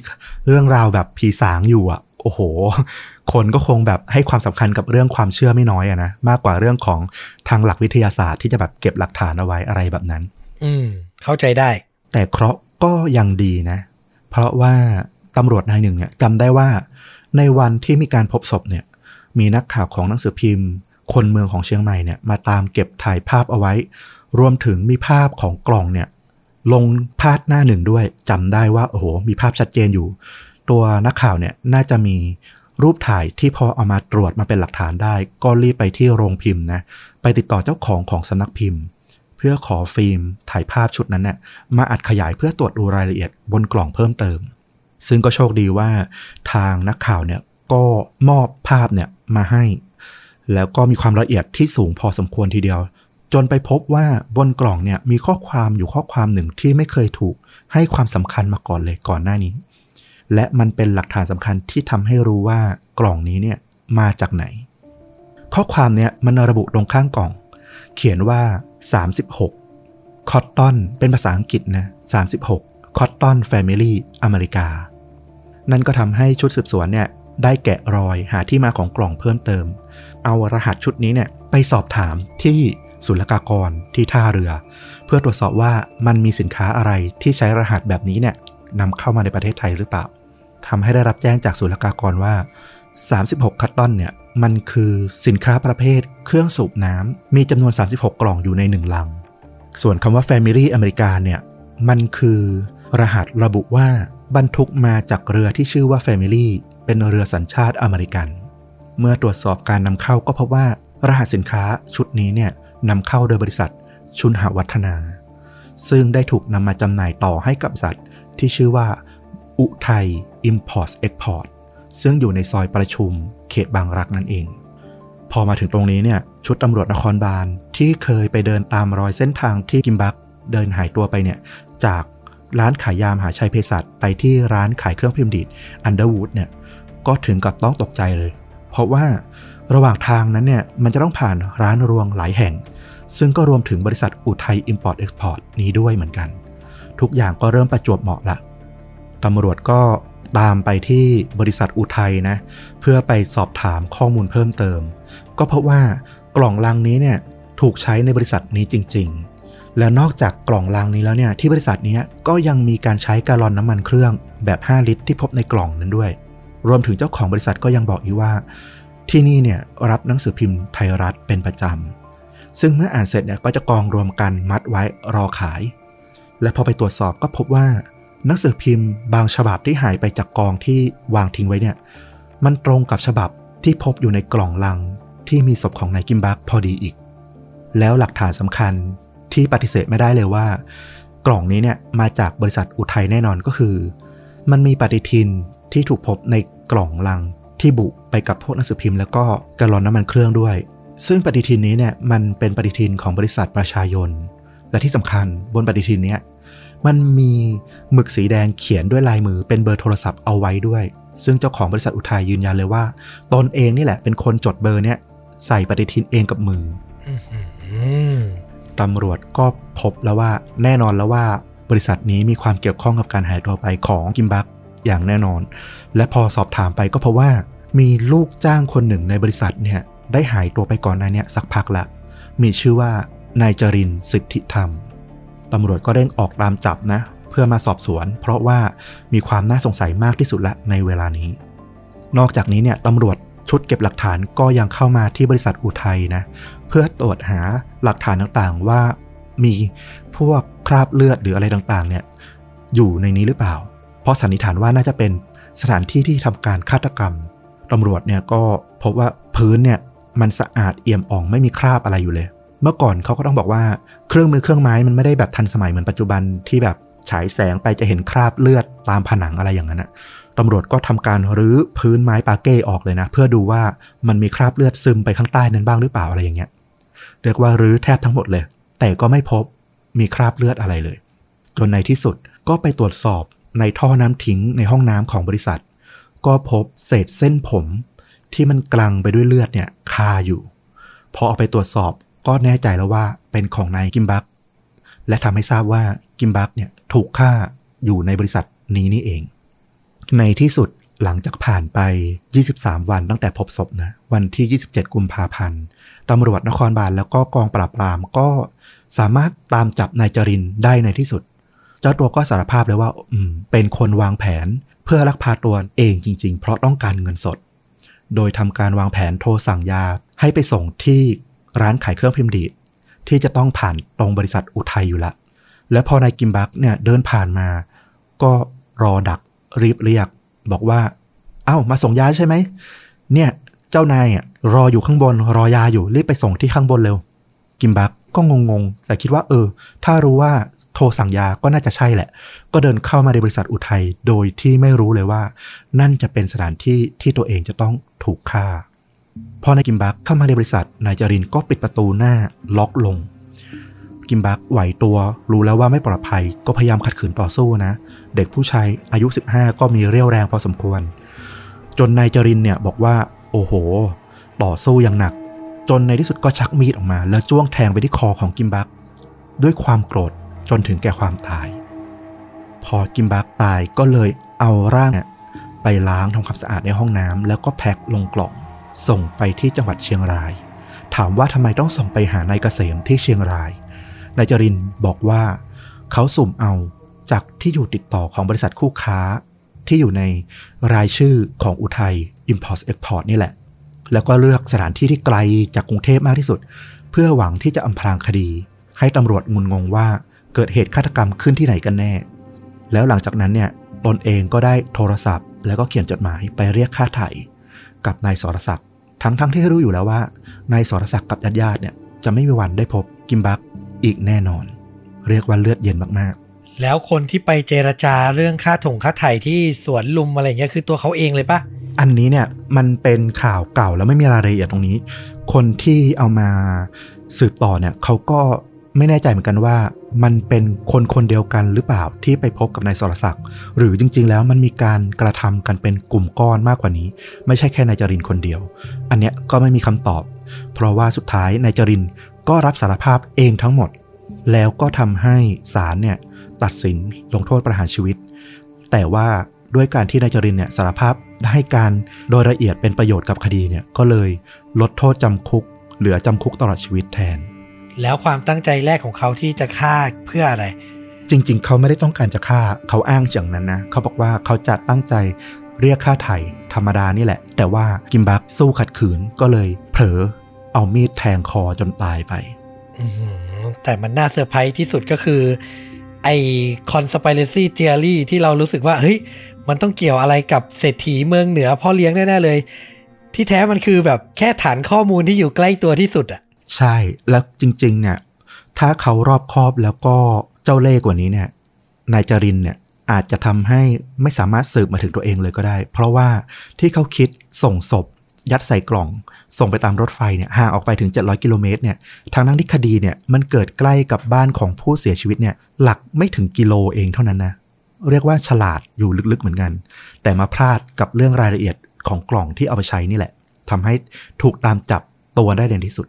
เรื่องราวแบบผีสางอยู่อะโอ้โห คนก็คงแบบให้ความสำคัญกับเรื่องความเชื่อไม่น้อยอะนะ มากกว่าเรื่องของทางหลักวิทยาศาสตร์ที่จะแบบเก็บหลักฐานเอาไว้อะไรแบบนั้น อืม เข้าใจได้ แต่เคราะห์ก็ยังดีนะ เพราะว่าตำรวจนายหนึ่งเนี่ยจำได้ว่า ในวันที่มีการพบศพเนี่ย มีนักข่าวของหนังสือพิมพ์ คนเมืองของเชียงใหม่เนี่ยมาตามเก็บถ่ายภาพเอาไว้ รวมถึงมีภาพของกล่องเนี่ย ลงพาดหน้าหนึ่งด้วยจำได้ว่าโอ้โหมีภาพชัดเจนอยู่ ตัวนักข่าวเนี่ยน่าจะมีรูปถ่ายที่พอเอามาตรวจมาเป็นหลักฐานได้ ก็รีบไปที่โรงพิมพ์นะ ไปติดต่อเจ้าของของสำนักพิมพ์ พื่อขอฟิล์มถ่ายภาพชุดนั้นเนี่ยมาอัดขยายเพื่อตรวจดูรายละเอียดบนกล่องเพิ่มเติม ซึ่งก็โชคดีว่าทางนักข่าวเนี่ยก็มอบภาพเนี่ยมาให้ แล้วก็มีความละเอียดที่สูงพอสมควรทีเดียว จนไปพบว่าบนกล่องเนี่ยมีข้อความอยู่ข้อความหนึ่งที่ไม่เคยถูกให้ความสำคัญมาก่อนเลยก่อนหน้านี้ และมันเป็นหลักฐานสำคัญที่ทำให้รู้ว่ากล่องนี้เนี่ยมาจากไหน ข้อความเนี่ยมันระบุตรงข้างกล่อง เขียนว่า 36คอตตอนเป็นภาษาอังกฤษนะ 36คอตตอนแฟมิลี่อเมริกา นั่นก็ทำให้ชุดสืบสวนเนี่ยได้แกะรอยหาที่มาของกล่องเพิ่มเติม เอารหัสชุดนี้เนี่ยไปสอบถามที่ศุลกากรที่ท่าเรือ เพื่อตรวจสอบว่ามันมีสินค้าอะไรที่ใช้รหัสแบบนี้เนี่ยนำเข้ามาในประเทศไทยหรือเปล่าทำให้ได้รับแจ้งจากศุลกากรว่า 36 คัตตอนเนี่ยมันคือสินค้าประเภทเครื่องสูบน้ำมีจำนวน 36 กล่องอยู่ในหนึ่งลัง ส่วนคำว่า Family อเมริกาเนี่ยมันคือรหัสระบุว่าบรรทุกมาจากเรือที่ชื่อว่า Family เป็นเรือสัญชาติอเมริกัน เมื่อตรวจสอบการนำเข้าก็พบว่ารหัสสินค้าชุดนี้เนี่ยนำเข้าโดยบริษัทชุนหวัฒนา ซึ่งได้ถูกนำมาจำหน่ายต่อให้กับบริษัทที่ชื่อว่า อุไทย Import Export ซึ่งอยู่ในซอยประชุม เขตบางรักนั่นเอง พอมาถึงตรงนี้เนี่ยชุดตำรวจนครบาลที่เคยไปเดินตามรอยเส้นทางที่กิมบักเดินหายตัวไปเนี่ยจากร้านขายยามหาชัยเภสัชไปที่ร้านขายเครื่องพิมพ์ดีด Underwood เนี่ยก็ถึงกับต้องตกใจเลย เพราะว่าระหว่างทางนั้นเนี่ยมันจะต้องผ่านร้านรวงหลายแห่ง ซึ่งก็รวมถึงบริษัทอุทัย Import Export นี้ด้วยเหมือนกัน ทุกอย่างก็เริ่มประจวบเหมาะละตำรวจก็ ตามไปที่บริษัทอุทัยนะ เพื่อไปสอบถามข้อมูลเพิ่มเติม ก็พบว่ากล่องลังนี้เนี่ยถูกใช้ในบริษัทนี้จริง ๆ แล้วนอกจากกล่องลังนี้แล้วเนี่ยที่บริษัทนี้ก็ยังมีการใช้กาลอนน้ำมันเครื่องแบบ 5 ลิตร ที่พบในกล่องนั้นด้วย รวมถึงเจ้าของบริษัทก็ยังบอกอีกว่า ที่นี่เนี่ยรับหนังสือพิมพ์ไทยรัฐเป็นประจำซึ่งเมื่ออ่านเสร็จเนี่ยก็จะกองรวมกันมัดไว้รอขาย และพอไปตรวจสอบก็พบว่า หนังสือพิมพ์บางฉบับที่หายไปจากกองที่วางทิ้งไว้เนี่ย มันตรงกับฉบับที่พบอยู่ในกล่องลังที่มีศพของนายกิมบักพอดีอีก แล้วหลักฐานสำคัญที่ปฏิเสธไม่ได้เลยว่า กล่องนี้เนี่ยมาจากบริษัทอุทัยแน่นอนก็คือ มันมีปฏิทินที่ถูกพบในกล่องลังที่บุไปกับพวกหนังสือพิมพ์แล้วก็กระลอนน้ำมันเครื่องด้วย ซึ่งปฏิทินนี้เนี่ยมันเป็นปฏิทินของบริษัทประชายน และที่สำคัญบนปฏิทินเนี้ย มันมีหมึกสีแดงเขียนด้วยลายมือเป็นเบอร์โทรศัพท์เอาไว้ด้วย ซึ่งเจ้าของบริษัทอุทัยยืนยันเลยว่า ตนเองนี่แหละเป็นคนจดเบอร์เนี้ยใส่ปฏิทินเองกับมือตำรวจก็พบแล้วว่าแน่นอนแล้วว่า บริษัทนี้มีความเกี่ยวข้องกับการหายตัวไปของกิมบักอย่างแน่นอน และพอสอบถามไปก็พบว่า มีลูกจ้างคนหนึ่งในบริษัทเนี่ยได้หายตัวไปก่อนหน้านี้สักพักละ มีชื่อว่านายจรินสิทธิธรรม ตำรวจก็เร่งออกตามจับนะ เพื่อมาสอบสวน เพราะว่ามีความน่าสงสัยมากที่สุดละในเวลานี้ นอกจากนี้เนี่ยตำรวจชุดเก็บหลักฐานก็ยังเข้ามาที่บริษัทอุทัยนะ เพื่อตรวจหาหลักฐานต่างๆว่ามีพวกคราบเลือดหรืออะไรต่างๆ เนี่ยอยู่ในนี้หรือเปล่า เพราะสันนิษฐานว่าน่าจะเป็นสถานที่ที่ทำการฆาตกรรมตำรวจเนี่ยก็พบว่าพื้นเนี่ยมันสะอาดเอี่ยมอ่องไม่มีคราบอะไรอยู่เลย เมื่อก่อนเขาก็ต้องบอกว่าเครื่องมือเครื่องไม้มันไม่ได้แบบทันสมัยเหมือนปัจจุบันที่แบบฉายแสงไปจะเห็นคราบเลือดตามผนังอะไรอย่างนั้นนะตำรวจก็ทำการรื้อพื้นไม้ปาเก้ออกเลยนะ เพื่อดูว่ามันมีคราบเลือดซึมไปข้างใต้นั้นบ้างหรือเปล่าอะไรอย่างเงี้ยเรียกว่ารื้อแทบทั้งหมดเลย แต่ก็ไม่พบมีคราบเลือดอะไรเลย จนในที่สุดก็ไปตรวจสอบในท่อน้ำทิ้งในห้องน้ำของบริษัท ก็พบเศษเส้นผมที่มันกลังไปด้วยเลือดเนี่ยคาอยู่ พอเอาไปตรวจสอบ ก็แน่ใจแล้วว่าเป็นของนายกิมบัก และทำให้ทราบว่ากิมบักเนี่ยถูกฆ่าอยู่ในบริษัทนี้นี่เอง ในที่สุดหลังจากผ่านไป 23 วันตั้งแต่พบศพนะ วันที่ 27 กุมภาพันธ์ตำรวจนครบาลแล้วก็กองปราบปรามก็สามารถตามจับนายจรินได้ในที่สุด เจ้าตัวก็สารภาพเลยว่า อืม เป็นคนวางแผนเพื่อลักพาตัวเองจริง ๆ เพราะต้องการเงินสด โดยทำการวางแผนโทรสั่งยาให้ไปส่งที่ ร้านขายเครื่องพิมพ์ดีดที่จะต้องผ่านตรงบริษัทอุทัยอยู่ละ แล้วพอนายกิมบักเนี่ยเดินผ่านมา ก็รอดักรีบเรียก บอกว่า เอา้ามาส่งยาใช่ไหม เนี่ยเจ้านายอะรออยู่ข้างบนรอยาอยู่รีบไปส่งที่ข้างบนเร็ว กิมบักก็งงๆ แต่คิดว่า เออ ถ้ารู้ว่าโทรสั่งยาก็น่าจะใช่แหละ ก็เดินเข้ามาในบริษัทอุทัยโดยที่ไม่รู้เลยว่า นั่นจะเป็นสถานที่ที่ตัวเองจะต้องถูกฆ่า พอนายกิมบักเข้ามาในบริษัทนายจรินก็ปิดประตูหน้าล็อกลง กิมบักไหวตัวรู้แล้วว่าไม่ปลอดภัย ก็พยายามขัดขืนต่อสู้นะ เด็กผู้ชายอายุ 15 ก็มีเรี่ยวแรงพอสมควร จนนายจรินเนี่ยบอกว่า โอ้โห ต่อสู้อย่างหนัก จนในที่สุดก็ชักมีดออกมา แล้วจ้วงแทงไปที่คอของกิมบักด้วยความโกรธจนถึงแก่ความตาย พอกิมบักตายก็เลยเอาร่างไปล้างทำความสะอาดในห้องน้ำแล้วก็แพ็คลงกล่อง ส่งไปที่จังหวัดเชียงราย ถามว่าทำไมต้องส่งไปหานายเกษมที่เชียงราย นายจรินบอกว่า เขาสุ่มเอาจากที่อยู่ติดต่อของบริษัทคู่ค้า ที่อยู่ในรายชื่อของอุทัย Import Export นี่แหละ แล้วก็เลือกสถานที่ที่ไกลจากกรุงเทพมากที่สุด เพื่อหวังที่จะอำพรางคดี ให้ตำรวจงุนงงว่าเกิดเหตุฆาตกรรมขึ้นที่ไหนกันแน่ แล้วหลังจากนั้นเนี่ยตนเองก็ได้โทรศัพท์ แล้วก็เขียนจดหมายไปเรียกค่าไถ่ กับนายสรศักดิ์ทั้งทั้งที่รู้อยู่แล้วว่านายสรศักดิ์กับญาติญาติๆเนี่ยจะไม่มีวันได้พบกิมบักอีกแน่นอน เรียกว่าเลือดเย็นมากๆ แล้วคนที่ไปเจรจาเรื่องค่าถงค่าไถ่ที่สวนลุมอะไรเงี้ยคือตัวเขาเองเลยปะอันนี้เนี่ยมันเป็นข่าวเก่าแล้วไม่มีรายละเอียดตรงนี้ คนที่เอามาสืบต่อเนี่ยเขาก็ ไม่แน่ใจเหมือนกันว่า มันเป็นคนคนเดียวกันหรือเปล่าที่ไปพบกับนายสรศักดิ์หรือจริง ๆ แล้วมันมีการกระทำกันเป็นกลุ่มก้อนมากกว่านี้ ไม่ใช่แค่นายจรินคนเดียว อันเนี้ยก็ไม่มีคำตอบ เพราะว่าสุดท้ายนายจรินก็รับสารภาพเองทั้งหมด แล้วก็ทำให้ศาลเนี่ยตัดสินลงโทษประหารชีวิต แต่ว่าด้วยการที่นายจรินเนี่ยสารภาพให้การโดยละเอียดเป็นประโยชน์กับคดีเนี่ยก็เลยลดโทษจำคุก เหลือจำคุกตลอดชีวิตแทน แล้วความตั้งใจแรกของเขาที่จะฆ่าเพื่ออะไร จริง ๆ เขาไม่ได้ต้องการจะฆ่าเขาอ้างอย่างนั้นนะ เขาบอกว่าเขาจะตั้งใจเรียกค่าไถ่ธรรมดานี่แหละ แต่ว่ากิมบักสู้ขัดขืนก็เลยเผลอเอามีดแทงคอจนตายไปอื้อหือแต่มันน่าเซอร์ไพรส์ที่สุดก็คือ ไอ้ conspiracy theory ที่เรารู้สึกว่า เฮ้ย มันต้องเกี่ยวอะไรกับเศรษฐีเมืองเหนือพ่อเลี้ยงแน่ ๆ เลย ที่แท้มันคือแบบแค่ฐานข้อมูลที่อยู่ใกล้ตัวที่สุดอะ ใช่แล้วจริง ๆ เนี่ย ถ้าเขารอบคอบแล้วก็เจ้าเล่ห์กว่านี้เนี่ยนายจรินเนี่ยอาจจะทำให้ไม่สามารถสืบมาถึงตัวเองเลยก็ได้ เพราะว่าที่เขาคิดส่งศพ ยัดใส่กล่อง ส่งไปตามรถไฟเนี่ยห่างออกไปถึง 700 กิโลเมตรเนี่ยทางนั้นที่คดีเนี่ยมันเกิดใกล้กับบ้านของผู้เสียชีวิตเนี่ยหลักไม่ถึงกิโลเองเท่านั้นนะเรียกว่าฉลาดอยู่ลึกๆเหมือนกัน แต่มาพลาดกับเรื่องรายละเอียดของกล่องที่เอาไปใช้นี่แหละทำให้ถูกตามจับตัวได้ในที่สุด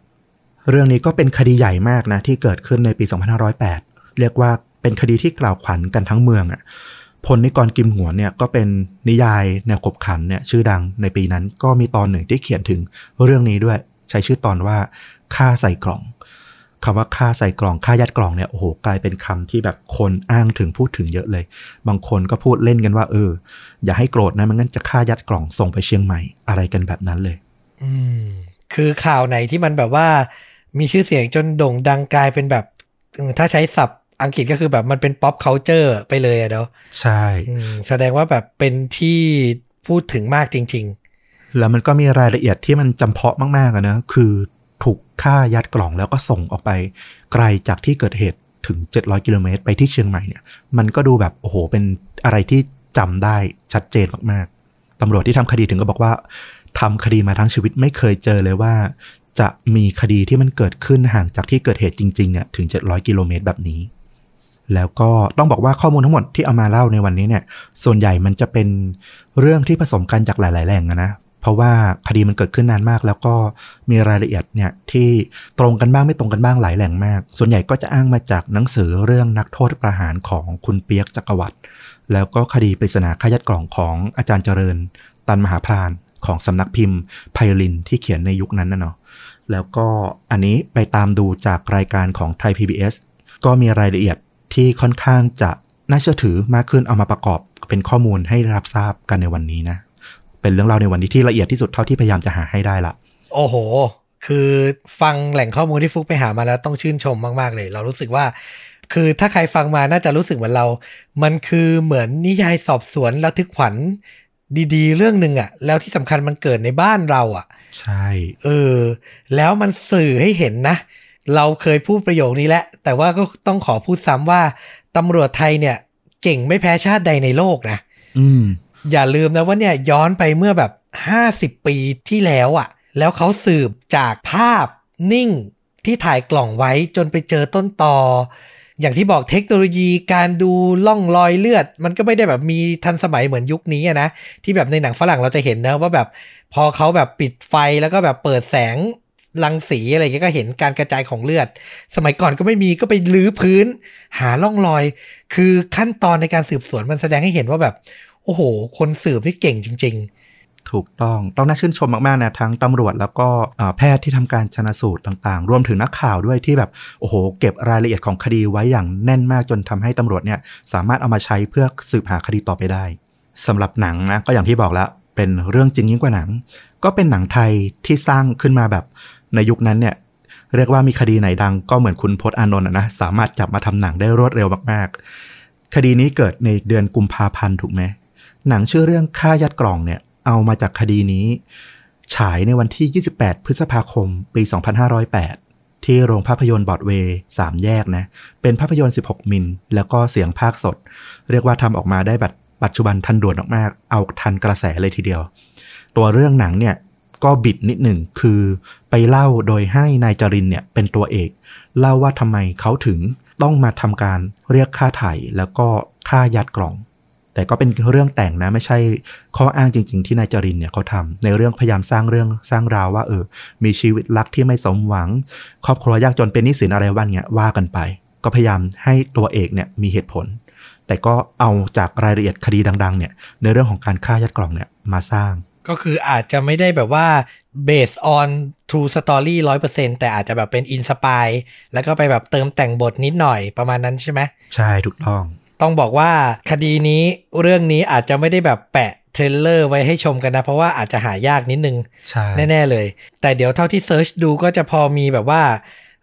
เรื่องนี้ก็เป็นคดีใหญ่มากนะที่เกิดขึ้นในปี 2508 เรียกว่าเป็นคดีที่กล่าวขวัญกันทั้งเมืองอะพลนิกรกิมหัวเนี่ยก็เป็นนิยายแนวขบขันเนี่ยชื่อดังในปีนั้นก็มีตอนหนึ่งที่เขียนถึงเรื่องนี้ด้วย ใช้ชื่อตอนว่าค่าใส่กล่องคำว่าค่าใส่กล่องค่ายัดกล่องเนี่ยโอ้โหกลายเป็นคำที่แบบคนอ้างถึงพูดถึงเยอะเลย บางคนก็พูดเล่นกันว่า เออ อย่าให้โกรธนะมันงั้นจะค่ายัดกล่องส่งไปเชียงใหม่อะไรกันแบบนั้นเลย อืมคือข่าวไหนที่มันแบบว่า มีชื่อเสียงจนโด่งดังกลายเป็นแบบเออถ้าใช้ศัพท์อังกฤษก็คือแบบมันเป็น pop culture ไปเลยอะเนาะใช่อืมแสดงว่าแบบเป็นที่พูดถึงมากจริงแล้วมันก็มีรายละเอียดที่มันจำเพาะมากๆอะนะ คือถูกฆ่ายัดกล่องแล้วก็ส่งออกไป ไกลจากที่เกิดเหตุถึง 700 กิโลเมตรไปที่เชียงใหม่เนี่ย มันก็ดูแบบโอ้โห เป็นอะไรที่จำได้ชัดเจนมากๆตำรวจที่ทำคดีถึงก็บอกว่าทำคดีมาทั้งชีวิตไม่เคยเจอเลยว่า จะมีคดีที่มันเกิดขึ้นห่างจากที่เกิดเหตุจริงๆเนี่ยถึง 700 กิโลเมตรแบบนี้ แล้วก็ต้องบอกว่าข้อมูลทั้งหมดที่เอามาเล่าในวันนี้เนี่ย ส่วนใหญ่มันจะเป็นเรื่องที่ผสมกันจากหลายๆแหล่งนะ เพราะว่าคดีมันเกิดขึ้นนานมาก แล้วก็มีรายละเอียดเนี่ยที่ตรงกันบ้างไม่ตรงกันบ้างหลายแหล่งมาก ส่วนใหญ่ก็จะอ้างมาจากหนังสือเรื่องนักโทษประหารของคุณเปียกจักรวรรดิแล้วก็คดีปริศนาฆายัดกล่องของอาจารย์เจริญ ตันมหาพราน ของสำนักพิมพ์ไพลินที่เขียนในยุคนั้นนะเนาะแล้วก็อันนี้ไปตามดูจากรายการของไทย PBS ก็มีรายละเอียดที่ค่อนข้างจะน่าเชื่อถือมากขึ้นเอามาประกอบเป็นข้อมูลให้รับทราบกันในวันนี้นะ เป็นเรื่องราวในวันนี้ที่ละเอียดที่สุดเท่าที่พยายามจะหาให้ได้ละ โอ้โห คือฟังแหล่งข้อมูลที่ฟุกไปหามาแล้วต้องชื่นชมมาก ๆ เลย เรารู้สึกว่า คือถ้าใครฟังมาน่าจะรู้สึกเหมือนเรา มันคือเหมือนนิยายสอบสวนระทึกขวัญ ดีๆ เรื่องหนึ่งอะแล้วที่สำคัญมันเกิดในบ้านเราอะใช่ เออ แล้วมันสื่อให้เห็นนะ เราเคยพูดประโยคนี้แหละแต่ว่าก็ต้องขอพูดซ้ำว่าตำรวจไทยเนี่ย เก่งไม่แพ้ชาติใดในโลกนะอืมอย่าลืมนะว่าเนี่ยย้อนไปเมื่อแบบ50ปีที่แล้วอะ่ะ แล้วเขาสืบจากภาพนิ่งที่ถ่ายกล่องไว้จนไปเจอต้นตอ อย่างที่บอกเทคโนโลยีการดูล่องรอยเลือด มันก็ไม่ได้แบบมีทันสมัยเหมือนยุคนี้นะ ที่แบบในหนังฝรั่งเราจะเห็นนะว่าแบบพอเขาแบบปิดไฟแล้วก็แบบเปิดแสงรังสีอะไรเงี้ยก็เห็นการกระจายของเลือด สมัยก่อนก็ไม่มีก็ไปลื้อพื้น หาล่องรอย คือขั้นตอนในการสืบสวนมันแสดงให้เห็นว่าแบบ โอ้โห คนสืบนี่เก่งจริง ถูกต้องต้องน่าชื่นชมมากๆนะทั้งตำรวจแล้วก็แพทย์ที่ทำการชนะสูตรต่างๆ รวมถึงนักข่าวด้วยที่แบบโอ้โห เก็บรายละเอียดของคดีไว้อย่างแน่นมากจนทำให้ตำรวจเนี่ยสามารถเอามาใช้เพื่อสืบหาคดีต่อไปได้สำหรับหนังนะก็อย่างที่บอกแล้วเป็นเรื่องจริงยิ่งกว่าหนัง ก็เป็นหนังไทยที่สร้างขึ้นมาแบบในยุคนั้นเนี่ยเรียกว่ามีคดีไหนดังก็เหมือนคุณพจน์อานนท์นะสามารถจับมาทำหนังได้รวดเร็วมากๆ คดีนี้เกิดในเดือนกุมภาพันธ์ถูกไหมหนังชื่อเรื่องฆ่ายัดกล่องเนี่ย เอามาจากคดีนี้ ฉายในวันที่ 28 พฤษภาคม ปี 2508 ที่โรงภาพยนตร์บอดเวย์สามแยกนะ เป็นภาพยนตร์ 16 มิล แล้วก็เสียงภาคสด เรียกว่าทำออกมาได้แบบปัจจุบันทันด่วนมากๆ เอาทันกระแสเลยทีเดียว ตัวเรื่องหนังเนี่ยก็บิดนิดหนึ่งคือไปเล่าโดยให้นายจรินเนี่ยเป็นตัวเอก เล่าว่าทำไมเขาถึงต้องมาทำการเรียกค่าไถ่แล้วก็ค่ายัดกล่อง แต่ก็เป็นเรื่องแต่งนะ ไม่ใช่ข้ออ้างจริง ๆ ที่นายจรินเนี่ยเขาทำในเรื่องพยายามสร้างเรื่องสร้างราวว่าเออ มีชีวิตรักที่ไม่สมหวัง ครอบครัวยากจนเป็นหนี้สินอะไรวันเงี้ยว่ากันไป ก็พยายามให้ตัวเอกเนี่ยมีเหตุผล แต่ก็เอาจากรายละเอียดคดีดัง ๆ เนี่ย ในเรื่องของการฆ่ายัดกล่องเนี่ยมาสร้าง ก็คืออาจจะไม่ได้แบบว่า based on true story ร้อยเปอร์เซ็นแต่อาจจะแบบเป็น inspire แล้วก็ไปแบบเติมแต่งบทนิดหน่อยประมาณนั้นใช่ไหมใช่ถูกต้อง ต้องบอกว่าคดีนี้เรื่องนี้อาจจะไม่ได้แบบแปะเทรลเลอร์ไว้ให้ชมกันนะ เพราะว่าอาจจะหายากนิดนึงใช่แน่ ๆ เลย แต่เดี๋ยวเท่าที่เซิร์ชดูก็จะพอมีแบบว่า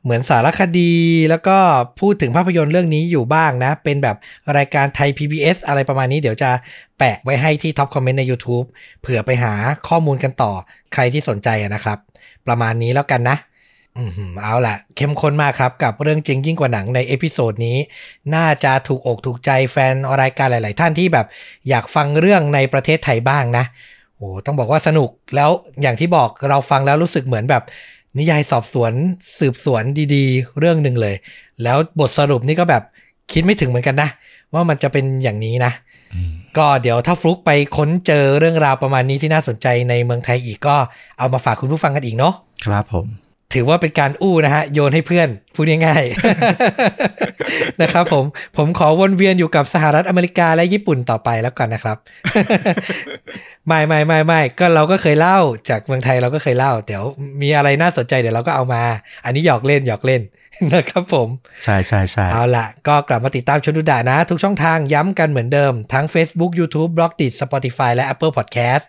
เหมือนสารคดีแล้วก็พูดถึงภาพยนตร์เรื่องนี้อยู่บ้างนะ เป็นแบบรายการไทย PBS อะไรประมาณนี้เดี๋ยวจะแปะไว้ให้ที่ top comment ใน YouTube เผื่อไปหาข้อมูลกันต่อใครที่สนใจอะนะครับ ประมาณนี้แล้วกันนะอืม เอาล่ะเข้มข้นมากครับกับเรื่องจริงยิ่งกว่าหนังใน episode นี้ น่าจะถูกอกถูกใจแฟนรายการหลาย ๆ ท่านที่แบบอยากฟังเรื่องในประเทศไทยบ้างนะโอ้ต้องบอกว่าสนุกแล้วอย่างที่บอกเราฟังแล้วรู้สึกเหมือนแบบนิยายสอบสวนสืบสวนดีๆ เรื่องหนึ่งเลย แล้วบทสรุปนี่ก็แบบคิดไม่ถึงเหมือนกันนะ ว่ามันจะเป็นอย่างนี้นะ ก็เดี๋ยวถ้าฟลุกไปค้นเจอเรื่องราวประมาณนี้ที่น่าสนใจในเมืองไทยอีกก็เอามาฝากคุณผู้ฟังกันอีกเนาะครับผม ถือว่าเป็นการอู้นะฮะ โยนให้เพื่อน พูดง่ายๆนะครับผมผมขอวนเวียนอยู่กับสหรัฐอเมริกาและญี่ปุ่นต่อไปแล้วกันนะครับ ไม่ไม่ไม่ไม่ก็เราก็เคยเล่าจากเมืองไทยเราก็เคยเล่า เดี๋ยวมีอะไรน่าสนใจเดี๋ยวเราก็เอามา อันนี้หยอกเล่นหยอกเล่นนะครับผม ใช่ใช่ใช่เอาล่ะก็กลับมาติดตามชนดูดะนะ ทุกช่องทางย้ำกันเหมือนเดิม ทั้ง Facebook YouTube b l o g d i t Spotify และ Apple Podcast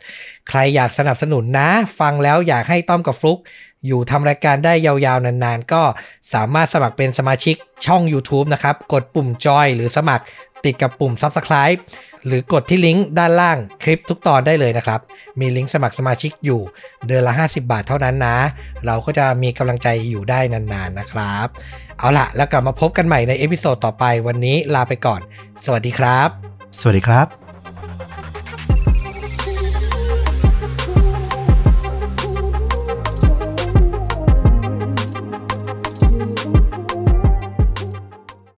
ใครอยากสนับสนุนนะ ฟังแล้วอยากให้ต้อมกับฟลุก อยู่ทำรายการได้ยาวๆ นานๆ ก็สามารถสมัครเป็นสมาชิกช่อง YouTube นะครับ กดปุ่มจอยหรือสมัครติดกับปุ่ม Subscribe หรือกดที่ลิงก์ด้านล่างคลิปทุกตอนได้เลยนะครับ มีลิงก์สมัครสมาชิกอยู่เดือนละ 50 บาทเท่านั้นนะ เราก็จะมีกำลังใจอยู่ได้นานๆนะครับ เอาละแล้วกลับมาพบกันใหม่ใน episode ต่อไปวันนี้ลาไปก่อน สวัสดีครับ สวัสดีครับ